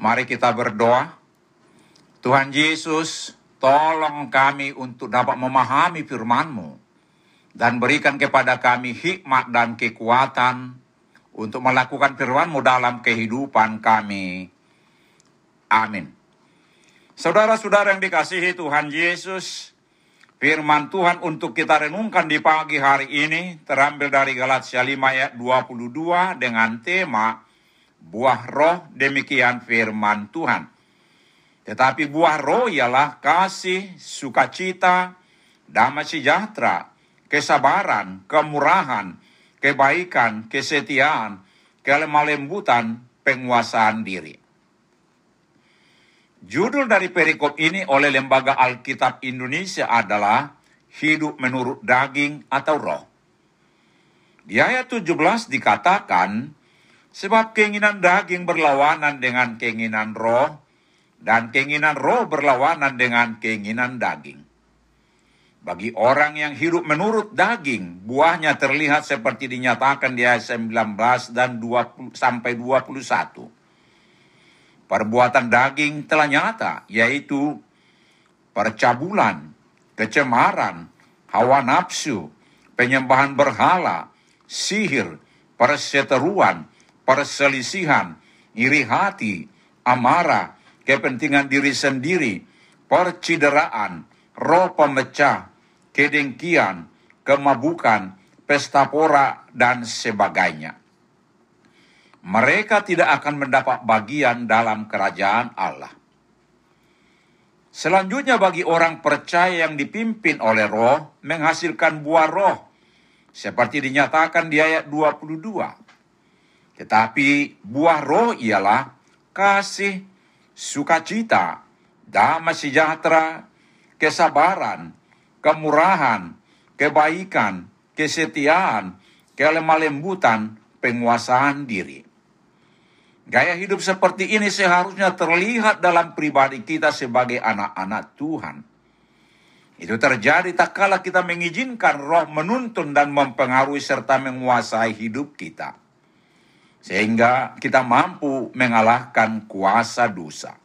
Mari kita berdoa. Tuhan Yesus, tolong kami untuk dapat memahami firman-Mu dan berikan kepada kami hikmat dan kekuatan untuk melakukan firman-Mu dalam kehidupan kami. Amin. Saudara-saudara yang dikasihi Tuhan Yesus, firman Tuhan untuk kita renungkan di pagi hari ini terambil dari Galatia 5 ayat 22 dengan tema buah roh demikian firman Tuhan. Tetapi buah roh ialah kasih, sukacita, damai sejahtera, kesabaran, kemurahan, kebaikan, kesetiaan, kelemah lembutan, penguasaan diri. Judul dari perikop ini oleh Lembaga Alkitab Indonesia adalah Hidup Menurut Daging atau Roh. Di ayat 17 dikatakan, Sebab keinginan daging berlawanan dengan keinginan roh, dan keinginan roh berlawanan dengan keinginan daging. Bagi orang yang hidup menurut daging, buahnya terlihat seperti dinyatakan di ayat 19 dan 20 sampai 21. Perbuatan daging telah nyata, yaitu percabulan, kecemaran, hawa nafsu, penyembahan berhala, sihir, perseteruan, perselisihan, iri hati, amarah, kepentingan diri sendiri, percideraan, roh pemecah, kedengkian, kemabukan, pesta pora, dan sebagainya. Mereka tidak akan mendapat bagian dalam kerajaan Allah. Selanjutnya bagi orang percaya yang dipimpin oleh roh menghasilkan buah roh. Seperti dinyatakan di ayat 22. Tetapi buah roh ialah kasih, sukacita, damai sejahtera, kesabaran, kemurahan, kebaikan, kesetiaan, kelemah lembutan, penguasaan diri. Gaya hidup seperti ini seharusnya terlihat dalam pribadi kita sebagai anak-anak Tuhan. Itu terjadi tak kala kita mengizinkan roh menuntun dan mempengaruhi serta menguasai hidup kita. Sehingga kita mampu mengalahkan kuasa dosa.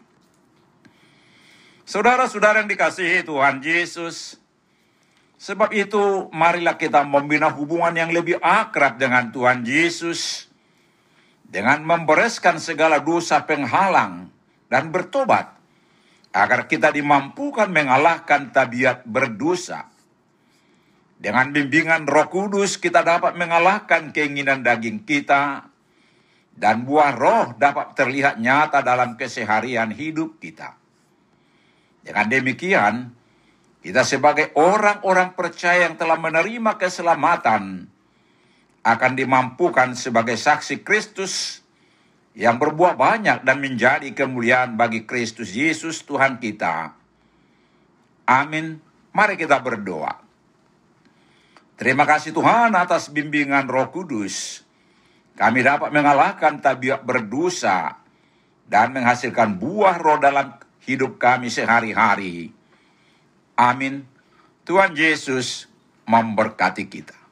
Saudara-saudara yang dikasihi Tuhan Yesus, sebab itu marilah kita membina hubungan yang lebih akrab dengan Tuhan Yesus dengan membereskan segala dosa penghalang dan bertobat agar kita dimampukan mengalahkan tabiat berdosa. Dengan bimbingan Roh Kudus kita dapat mengalahkan keinginan daging kita dan buah roh dapat terlihat nyata dalam keseharian hidup kita. Dengan demikian, kita sebagai orang-orang percaya yang telah menerima keselamatan akan dimampukan sebagai saksi Kristus yang berbuah banyak dan menjadi kemuliaan bagi Kristus Yesus Tuhan kita. Amin. Mari kita berdoa. Terima kasih Tuhan atas bimbingan Roh Kudus. Kami dapat mengalahkan tabiat berdosa dan menghasilkan buah roh dalam hidup kami sehari-hari. Amin. Tuhan Yesus memberkati kita.